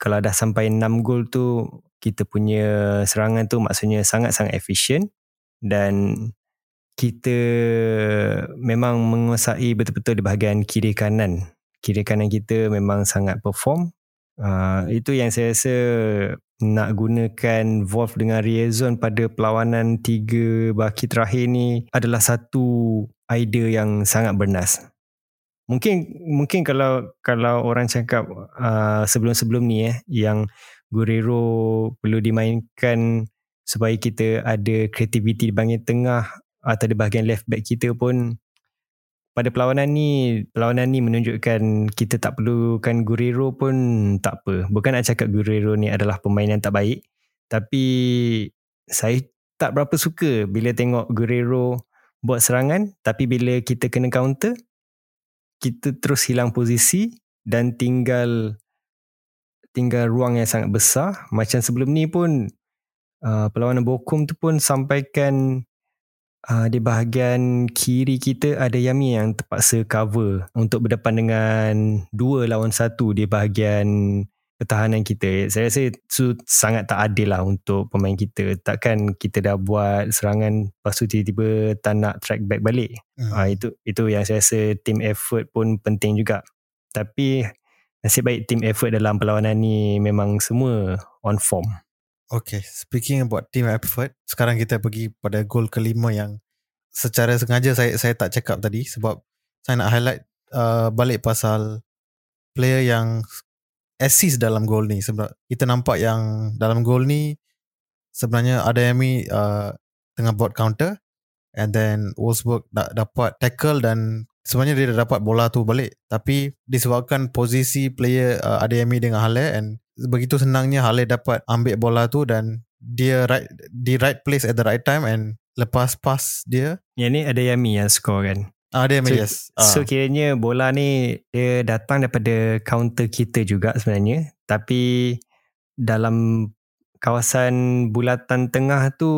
kalau dah sampai 6 gol tu kita punya serangan tu maksudnya sangat-sangat efisien dan kita memang menguasai betul-betul di bahagian kiri kanan. Kiri kanan kita memang sangat perform. Uh, itu yang saya rasa nak gunakan Wolf dengan Riazon pada perlawanan tiga baki terakhir ni adalah satu idea yang sangat bernas. Mungkin mungkin kalau kalau orang cakap uh, sebelum-sebelum ni eh yang Guerrero perlu dimainkan supaya kita ada kreativiti di bahagian tengah atau di bahagian left back kita pun pada perlawanan ni perlawanan ni menunjukkan kita tak perlukan Guerrero pun tak apa. Bukan nak cakap Guerrero ni adalah pemain yang tak baik. Tapi saya tak berapa suka bila tengok Guerrero buat serangan tapi bila kita kena counter kita terus hilang posisi dan tinggal tinggal ruang yang sangat besar. Macam sebelum ni pun uh, perlawanan Bokum tu pun sampaikan uh, di bahagian kiri kita ada Yami yang terpaksa cover untuk berdepan dengan dua lawan satu di bahagian pertahanan kita. Saya rasa itu sangat tak adil lah untuk pemain kita. Takkan kita dah buat serangan lepas tu tiba-tiba tak nak track back balik. Hmm. Uh, itu itu yang saya rasa team effort pun penting juga. Tapi nasib baik team effort dalam perlawanan ni memang semua on form.
Okay, speaking about team effort, sekarang kita pergi pada gol kelima yang secara sengaja saya saya tak cakap tadi sebab saya nak highlight uh, balik pasal player yang assist dalam gol ni. Sebab kita nampak yang dalam gol ni sebenarnya Adeyemi uh, tengah buat counter and then Wolfsburg da- dapat tackle dan sebenarnya dia dah dapat bola tu balik tapi disebabkan posisi player uh, Adeyemi dengan Halle and begitu senangnya Halle dapat ambil bola tu dan dia right di right place at the right time and lepas pass dia
yang ni Adeyemi yang score kan
Ah dia so, yes.
Ah. So kiranya bola ni dia datang daripada counter kita juga sebenarnya. Tapi dalam kawasan bulatan tengah tu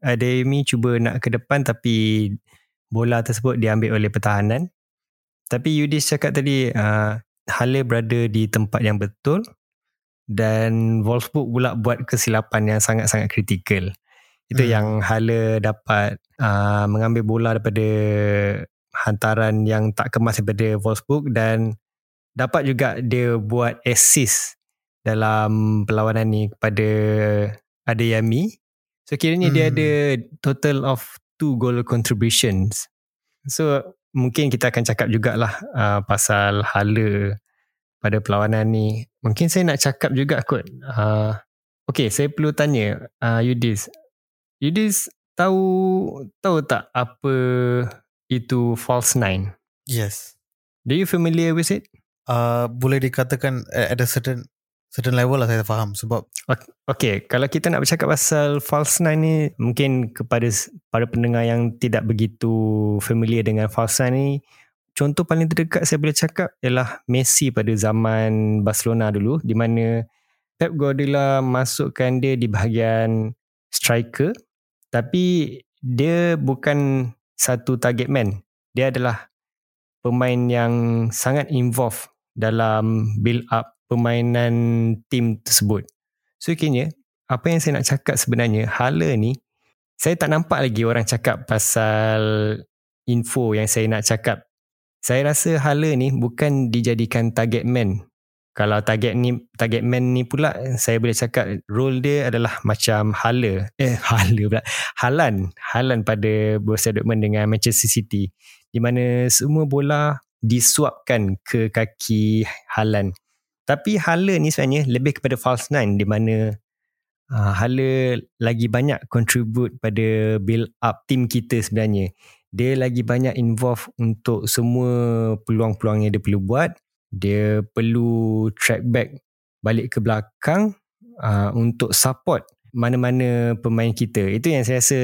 ada Amy cuba nak ke depan tapi bola tersebut diambil oleh pertahanan. Tapi Yudis cakap tadi uh, Halle berada di tempat yang betul dan Wolfsburg pula buat kesilapan yang sangat-sangat kritikal. Itu hmm. yang Halle dapat uh, mengambil bola daripada hantaran yang tak kemas daripada Wolfsburg dan dapat juga dia buat assist dalam perlawanan ni kepada Adeyemi. So kiranya hmm. dia ada total of two goal contributions. So mungkin kita akan cakap jugalah uh, pasal hala pada perlawanan ni. Mungkin saya nak cakap juga kot. Uh, okay, saya perlu tanya uh, Yudis. Yudis tahu tahu tak apa itu false nine.
Yes.
Do you familiar with it?
Uh, boleh dikatakan at a certain certain level lah saya faham sebab
okay kalau kita nak bercakap pasal false nine ni mungkin kepada para pendengar yang tidak begitu familiar dengan false nine ni contoh paling terdekat saya boleh cakap ialah Messi pada zaman Barcelona dulu di mana Pep Guardiola masukkan dia di bahagian striker tapi dia bukan satu target man. Dia adalah pemain yang sangat involved dalam build up permainan tim tersebut. So kini apa yang saya nak cakap sebenarnya Hala ni saya tak nampak lagi orang cakap pasal info yang saya nak cakap. Saya rasa Hala ni bukan dijadikan target man. Kalau target ni target man ni pula saya boleh cakap role dia adalah macam Hala. Eh [LAUGHS] Hala pula. Halan. Halan pada Borussia Dortmund dengan Manchester City. Di mana semua bola disuapkan ke kaki Halan. Tapi Hala ni sebenarnya lebih kepada false nine di mana uh, Hala lagi banyak contribute pada build up team kita sebenarnya. Dia lagi banyak involve untuk semua peluang-peluang yang dia perlu buat. Dia perlu track back balik ke belakang uh, untuk support mana-mana pemain kita. Itu yang saya rasa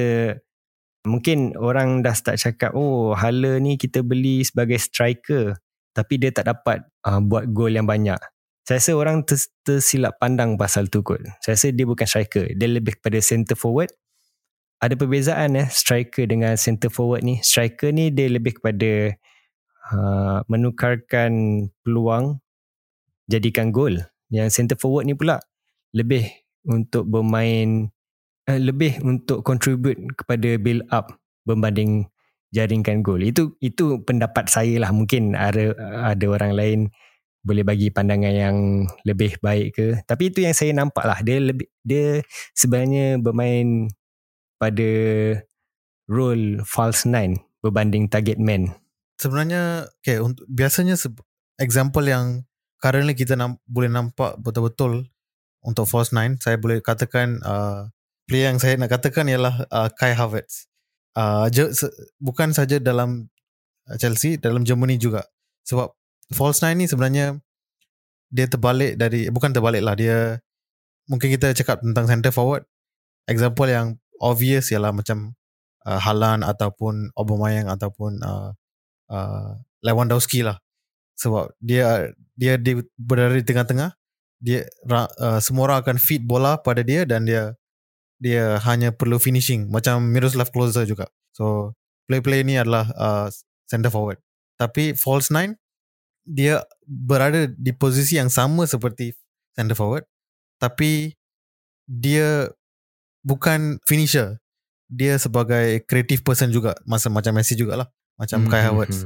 mungkin orang dah start cakap oh Hala ni kita beli sebagai striker tapi dia tak dapat uh, buat gol yang banyak. Saya rasa orang ter- tersilap pandang pasal tu kot. Saya rasa dia bukan striker. Dia lebih kepada center forward. Ada perbezaan eh striker dengan center forward ni. Striker ni dia lebih kepada uh, menukarkan peluang jadikan gol. Yang center forward ni pula lebih untuk bermain uh, lebih untuk contribute kepada build up berbanding jaringkan gol. Itu itu pendapat saya lah. Mungkin ada ada orang lain boleh bagi pandangan yang lebih baik ke. Tapi itu yang saya nampak lah. Dia lebih dia sebenarnya bermain pada role false nine berbanding target man.
Sebenarnya okay, untuk biasanya example yang currently kita nam, boleh nampak betul-betul untuk false nine saya boleh katakan uh, player yang saya nak katakan ialah uh, Kai Havertz. Uh, je, se, bukan saja dalam Chelsea dalam Germany juga. Sebab false nine ni sebenarnya dia terbalik dari bukan terbalik lah dia mungkin kita cakap tentang center forward example yang obvious ialah macam uh, Halan ataupun Aubameyang ataupun uh, uh, Lewandowski lah. Sebab dia dia di, berada di tengah-tengah dia uh, semua orang akan feed bola pada dia dan dia dia hanya perlu finishing. Macam Miroslav Klose juga. So play-play ni adalah uh, center forward. Tapi false nine dia berada di posisi yang sama seperti center forward tapi dia bukan finisher dia sebagai creative person juga masa macam Messi jugalah macam mm-hmm. Kai Havertz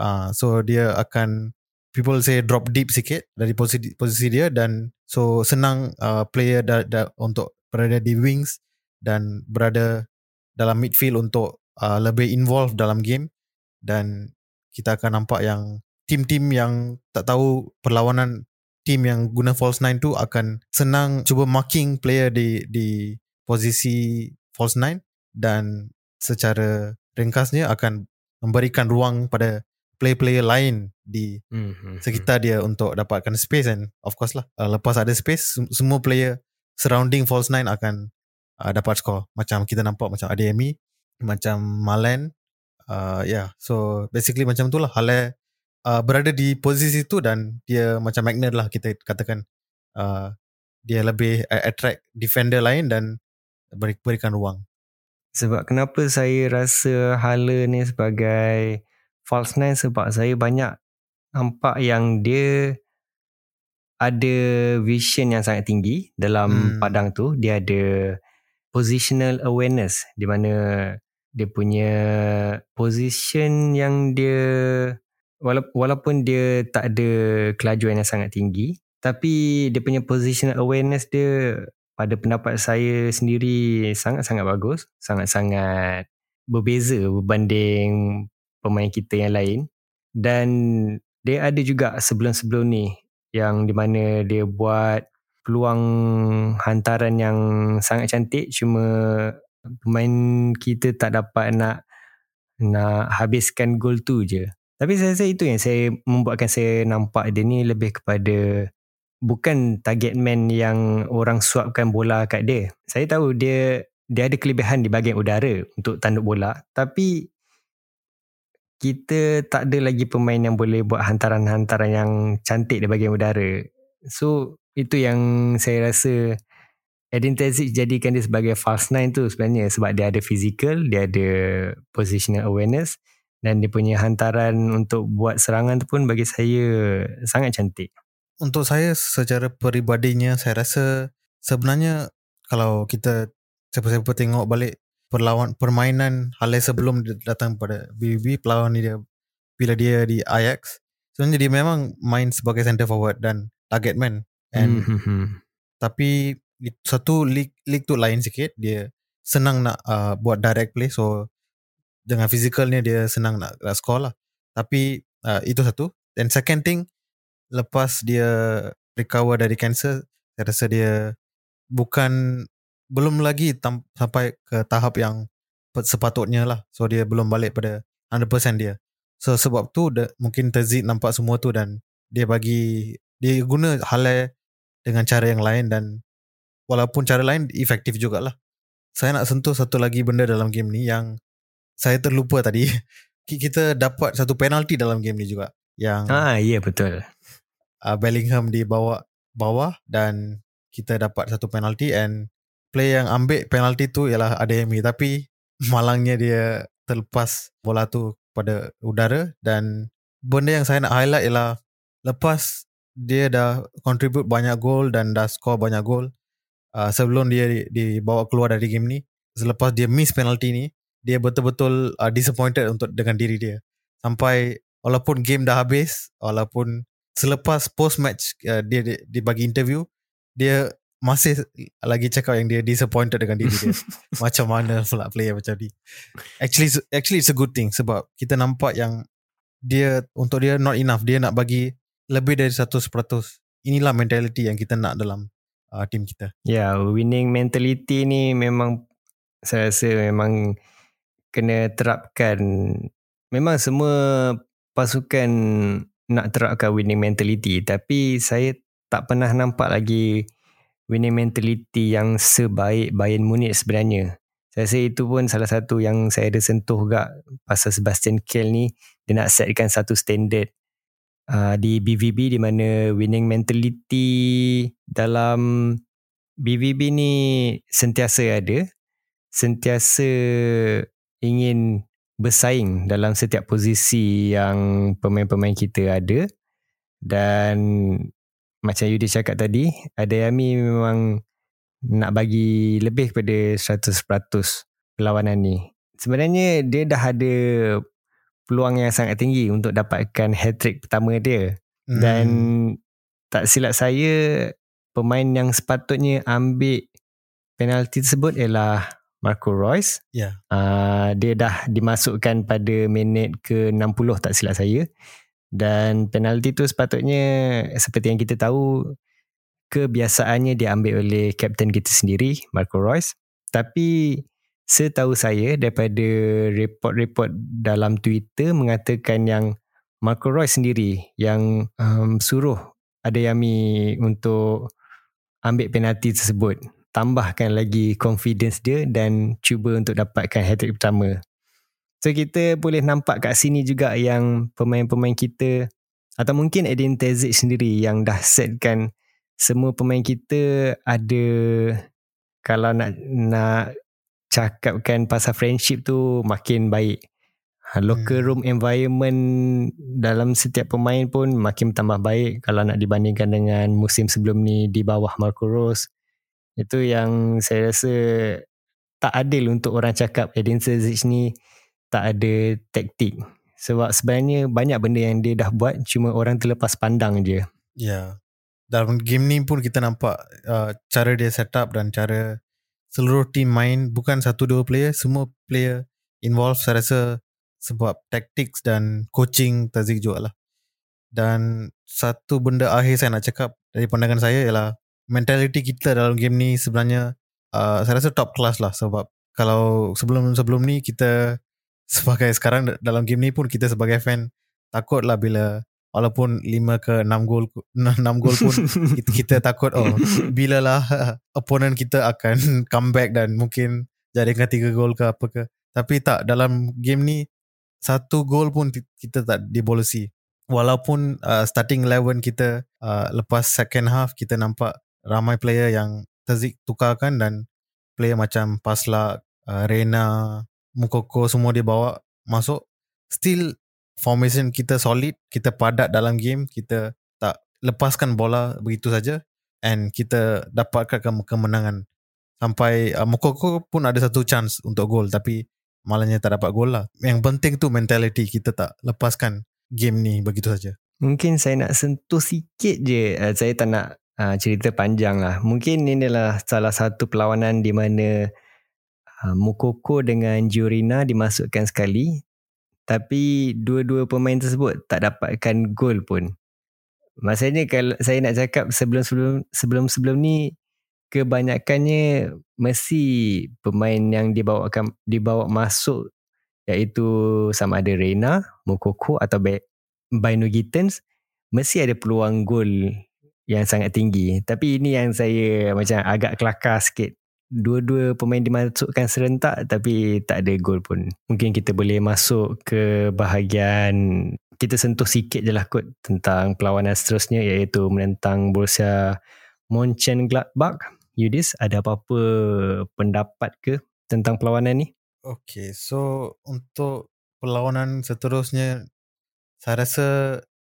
uh, so dia akan people say drop deep sikit dari posisi posisi dia dan so senang uh, player da, da, untuk berada di wings dan berada dalam midfield untuk uh, lebih involved dalam game dan kita akan nampak yang tim-tim yang tak tahu perlawanan tim yang guna false nine tu akan senang cuba marking player di di posisi false nine dan secara ringkasnya akan memberikan ruang pada player-player lain di mm-hmm. sekitar dia untuk dapatkan space and of course lah uh, lepas ada space semua player surrounding false nine akan uh, dapat score macam kita nampak macam Ademi macam Malen uh, yeah so basically macam tu lah Halle uh, berada di posisi itu dan dia macam magnet lah kita katakan uh, dia lebih attract defender lain dan beri, berikan ruang.
Sebab kenapa saya rasa Hala ni sebagai false nine sebab saya banyak nampak yang dia ada vision yang sangat tinggi dalam hmm. padang tu. Dia ada positional awareness di mana dia punya position yang dia walaupun dia tak ada kelajuan yang sangat tinggi tapi dia punya positional awareness dia pada pendapat saya sendiri sangat-sangat bagus sangat-sangat berbeza berbanding pemain kita yang lain. Dan dia ada juga sebelum-sebelum ni yang di mana dia buat peluang hantaran yang sangat cantik cuma pemain kita tak dapat nak nak habiskan gol tu je tapi saya rasa itu yang saya membuatkan saya nampak dia ni lebih kepada bukan target man yang orang suapkan bola kat dia. Saya tahu dia dia ada kelebihan di bahagian udara untuk tanduk bola tapi kita tak ada lagi pemain yang boleh buat hantaran-hantaran yang cantik di bahagian udara. So itu yang saya rasa Edin Terzic jadikan dia sebagai false nine tu sebenarnya sebab dia ada physical, dia ada positional awareness dan dia punya hantaran untuk buat serangan tu pun bagi saya sangat cantik.
Untuk saya secara peribadinya saya rasa sebenarnya kalau kita siapa-siapa tengok balik perlawan permainan Halle sebelum dia datang pada BBB perlawanan dia bila dia di Ajax sebenarnya dia memang main sebagai center forward dan target man and
Hmm.
tapi satu league league tu lain sikit dia senang nak uh, buat direct play so dengan physicalnya dia senang nak, nak score lah. Tapi uh, itu satu. And second thing lepas dia recover dari cancer saya rasa dia bukan belum lagi tam, sampai ke tahap yang sepatutnya lah. So dia belum balik pada 100% dia. So sebab tu de, mungkin Terzik nampak semua tu dan dia bagi dia guna Halle dengan cara yang lain dan walaupun cara lain efektif jugalah. Saya nak sentuh satu lagi benda dalam game ni yang saya terlupa tadi. [LAUGHS] Ki- Kita dapat satu penalti dalam game ni juga yang
Ah, ya betul.
uh, Bellingham di bawah dan kita dapat satu penalti and player yang ambil penalti tu ialah Adeyemi tapi [LAUGHS] malangnya dia terlepas bola tu pada udara dan benda yang saya nak highlight ialah lepas dia dah contribute banyak gol dan dah score banyak gol uh, sebelum dia di- dibawa keluar dari game ni selepas dia miss penalti ni dia betul-betul uh, disappointed untuk dengan diri dia. Sampai walaupun game dah habis walaupun selepas post match uh, dia, dia dia bagi interview dia masih lagi cakap yang dia disappointed dengan diri dia. [LAUGHS] Macam mana pula player macam ni? Actually actually it's a good thing sebab kita nampak yang dia untuk dia not enough. Dia nak bagi lebih dari 100% inilah mentality yang kita nak dalam uh, team kita.
Ya, winning mentality ni memang saya rasa memang kena terapkan. Memang semua pasukan nak terapkan winning mentality tapi saya tak pernah nampak lagi winning mentality yang sebaik Bayern Munich sebenarnya. Saya rasa itu pun salah satu yang saya ada sentuh juga pasal Sebastian Kehl ni dia nak setkan satu standard uh, di BVB di mana winning mentality dalam BVB ni sentiasa ada, sentiasa ingin bersaing dalam setiap posisi yang pemain-pemain kita ada dan macam Yudi cakap tadi, Adeyemi memang nak bagi lebih kepada 100% perlawanan ni. Sebenarnya dia dah ada peluang yang sangat tinggi untuk dapatkan hat-trick pertama dia. Dan tak silap saya pemain yang sepatutnya ambil penalti tersebut ialah Marco Reus.
Ya.
Uh, dia dah dimasukkan pada minit ke-60 tak silap saya. Dan penalti tu sepatutnya seperti yang kita tahu kebiasaannya diambil oleh kapten kita sendiri Marco Reus. Tapi setahu saya daripada report-report dalam Twitter mengatakan yang Marco Reus sendiri yang um, suruh Adeyemi untuk ambil penalti tersebut. Tambahkan lagi confidence dia dan cuba untuk dapatkan hat-trick pertama. So kita boleh nampak kat sini juga yang pemain-pemain kita atau mungkin Edin Terzic sendiri yang dah setkan semua pemain kita ada kalau nak nak cakapkan pasal friendship tu makin baik. Ha, Locker
Hmm.
room environment dalam setiap pemain pun makin tambah baik kalau nak dibandingkan dengan musim sebelum ni di bawah Marco Rose. Itu yang saya rasa tak adil untuk orang cakap Edin Terzic ni tak ada taktik. Sebab sebenarnya banyak benda yang dia dah buat cuma orang terlepas pandang je.
Ya. Dalam game ni pun kita nampak uh, cara dia set up dan cara seluruh team main bukan satu dua player, semua player involved saya rasa sebab tactics dan coaching Tazik juga lah. Dan satu benda akhir saya nak cakap dari pandangan saya ialah mentality kita dalam game ni sebenarnya uh, saya rasa top class lah sebab kalau sebelum-sebelum ni kita sebagai sekarang dalam game ni pun kita sebagai fan takut lah bila walaupun 5 ke 6 gol 6 [LAUGHS] gol pun [LAUGHS] kita, kita takut oh bila lah [LAUGHS] opponent kita akan comeback dan mungkin jaringkan 3 gol ke apa ke. Tapi tak dalam game ni satu gol pun kita tak dibolesi. Walaupun uh, starting 11 kita uh, lepas second half kita nampak ramai player yang Terzik tukarkan dan player macam Pasla, uh, Rena, Mukoko semua dia bawa masuk still formation kita solid kita padat dalam game kita tak lepaskan bola begitu saja and kita dapatkan ke- kemenangan sampai uh, Mokoko pun ada satu chance untuk gol tapi malahnya tak dapat gol lah. Yang penting tu mentality kita tak lepaskan game ni begitu saja.
Mungkin saya nak sentuh sikit je. Uh, saya tak nak uh, cerita panjang lah. Mungkin ini adalah salah satu perlawanan di mana uh, Mokoko dengan Jurina dimasukkan sekali. Tapi dua-dua pemain tersebut tak dapatkan gol pun. Maksudnya kalau saya nak cakap sebelum-sebelum sebelum-sebelum ni kebanyakannya mesti pemain yang dibawakan dibawa masuk iaitu sama ada Reina, Mokoko atau Bainu Gittens mesti ada peluang gol yang sangat tinggi. Tapi ini yang saya macam agak kelakar sikit. Dua-dua pemain dimasukkan serentak tapi tak ada gol pun. Mungkin kita boleh masuk ke bahagian kita sentuh sikit je lah kot tentang perlawanan seterusnya iaitu menentang Borussia Mönchengladbach Yudis ada apa-apa pendapat ke tentang perlawanan ni?
Okay, so untuk perlawanan seterusnya, saya rasa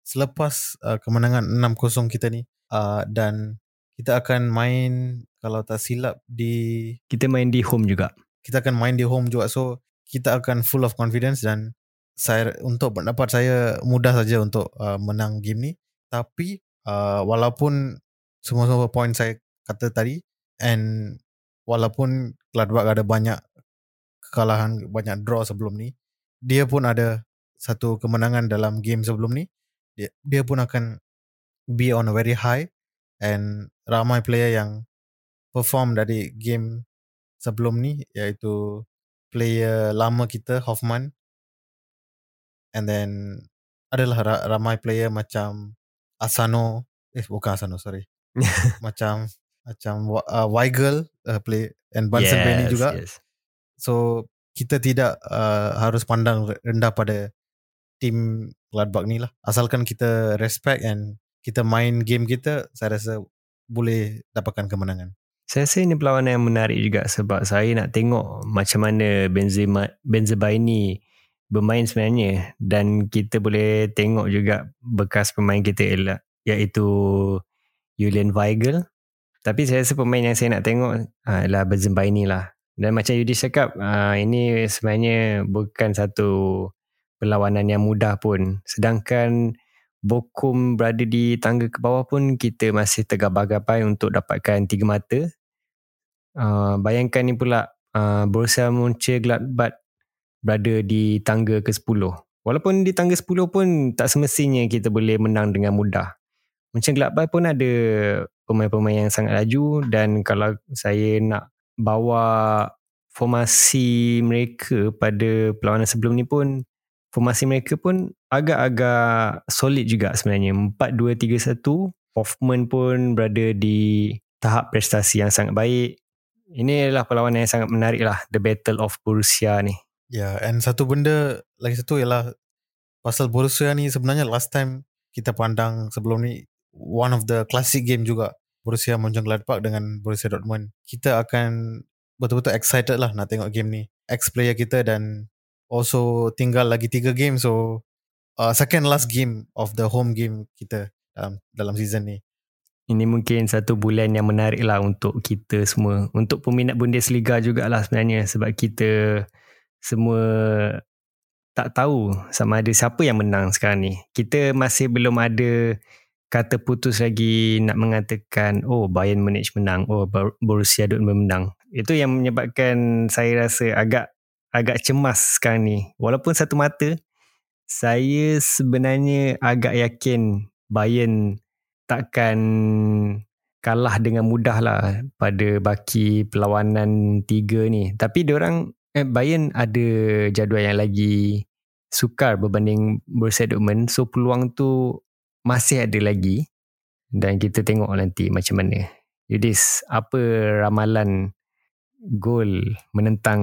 selepas uh, kemenangan 6-0 kita ni uh, dan kita akan main kalau tak silap di...
Kita main di home juga.
Kita akan main di home juga, so kita akan full of confidence dan saya untuk pendapat saya mudah saja untuk uh, menang game ni. Tapi uh, walaupun semua-semua point saya kata tadi, And walaupun Gladbach ada banyak kekalahan, banyak draw sebelum ni, dia pun ada satu kemenangan dalam game sebelum ni. Dia, dia pun akan be on a very high and ramai player yang perform dari game sebelum ni iaitu player lama kita Hoffman and then adalah ramai player macam Asano eh bukan Asano sorry [LAUGHS] macam macam uh, Weigel uh, play and Bunsen yes, Benny juga. Yes. So kita tidak uh, harus pandang rendah pada tim Gladbach ni lah. Asalkan kita respect and kita main game kita, saya rasa boleh dapatkan kemenangan.
Saya rasa ini perlawanan yang menarik juga sebab saya nak tengok macam mana Benzema, Benzema ini bermain sebenarnya dan kita boleh tengok juga bekas pemain kita iaitu Julian Weigel tapi saya rasa pemain yang saya nak tengok adalah Benzembaini lah. Dan macam Yudi cakap, uh, ini sebenarnya bukan satu perlawanan yang mudah pun. Sedangkan Bokum berada di tangga ke bawah pun kita masih tergabar-gabai untuk dapatkan tiga mata. Uh, bayangkan ni pula uh, Borussia Mönchengladbach berada di tangga ke-10. Walaupun di tangga 10 pun tak semestinya kita boleh menang dengan mudah. Mönchengladbach pun ada pemain-pemain yang sangat laju dan kalau saya nak bawa formasi mereka pada perlawanan sebelum ni pun formasi mereka pun agak-agak solid juga sebenarnya 4-2-3-1 Hoffman pun berada di tahap prestasi yang sangat baik ini adalah perlawanan yang sangat menarik lah the battle of Borussia ni
ya yeah, and satu benda lagi satu ialah pasal Borussia ni sebenarnya last time kita pandang sebelum ni one of the classic game juga Borussia Mönchengladbach dengan Borussia Dortmund. Kita akan betul-betul excited lah nak tengok game ni. Ex player kita dan also tinggal lagi tiga game so uh, second last game of the home game kita dalam dalam season ni.
Ini mungkin satu bulan yang menarik lah untuk kita semua. Untuk peminat Bundesliga jugalah sebenarnya sebab kita semua tak tahu sama ada siapa yang menang sekarang ni. Kita masih belum ada kata putus lagi nak mengatakan oh Bayern Munich menang oh Borussia Dortmund menang itu yang menyebabkan saya rasa agak agak cemas sekarang ni. Walaupun satu mata saya sebenarnya agak yakin Bayern takkan kalah dengan mudah lah pada baki perlawanan tiga ni. Tapi orang eh, Bayern ada jadual yang lagi sukar berbanding Borussia Dortmund. So peluang tu masih ada lagi. Dan kita tengok nanti macam mana. Yudis, apa ramalan gol menentang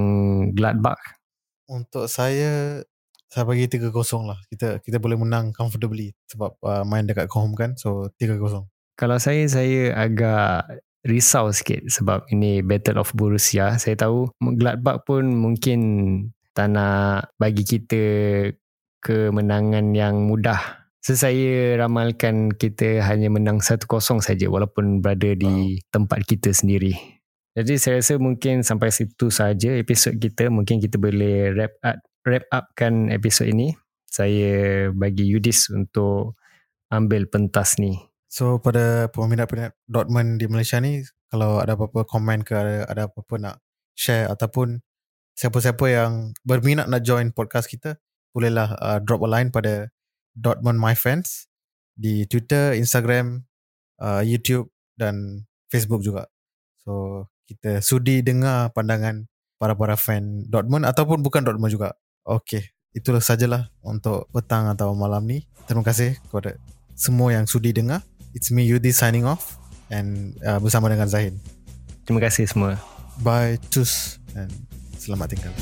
Gladbach?
Untuk saya, saya bagi 3-0 lah. Kita kita boleh menang comfortably sebab uh, main dekat home kan. So 3-0.
Kalau saya, saya agak risau sikit sebab ini Battle of Borussia. Saya tahu Gladbach pun mungkin tak nak bagi kita kemenangan yang mudah So saya ramalkan kita hanya menang 1-0 saja walaupun berada di wow. tempat kita sendiri. Jadi saya rasa mungkin sampai situ saja episod kita. Mungkin kita boleh wrap up wrap upkan episod ini. Saya bagi Yudis untuk ambil pentas ni.
So pada peminat-peminat Dortmund di Malaysia ni kalau ada apa-apa komen ke ada, ada apa-apa nak share ataupun siapa-siapa yang berminat nak join podcast kita bolehlah uh, drop a line pada Dortmund My Fans di Twitter, Instagram, uh, YouTube dan Facebook juga. So kita sudi dengar pandangan para-para fan Dortmund ataupun bukan Dortmund juga. Okay, itulah sajalah untuk petang atau malam ni. Terima kasih kepada semua yang sudi dengar. It's me Yudi signing off and uh, bersama dengan Zahin.
Terima kasih semua.
Bye, cus and selamat tinggal.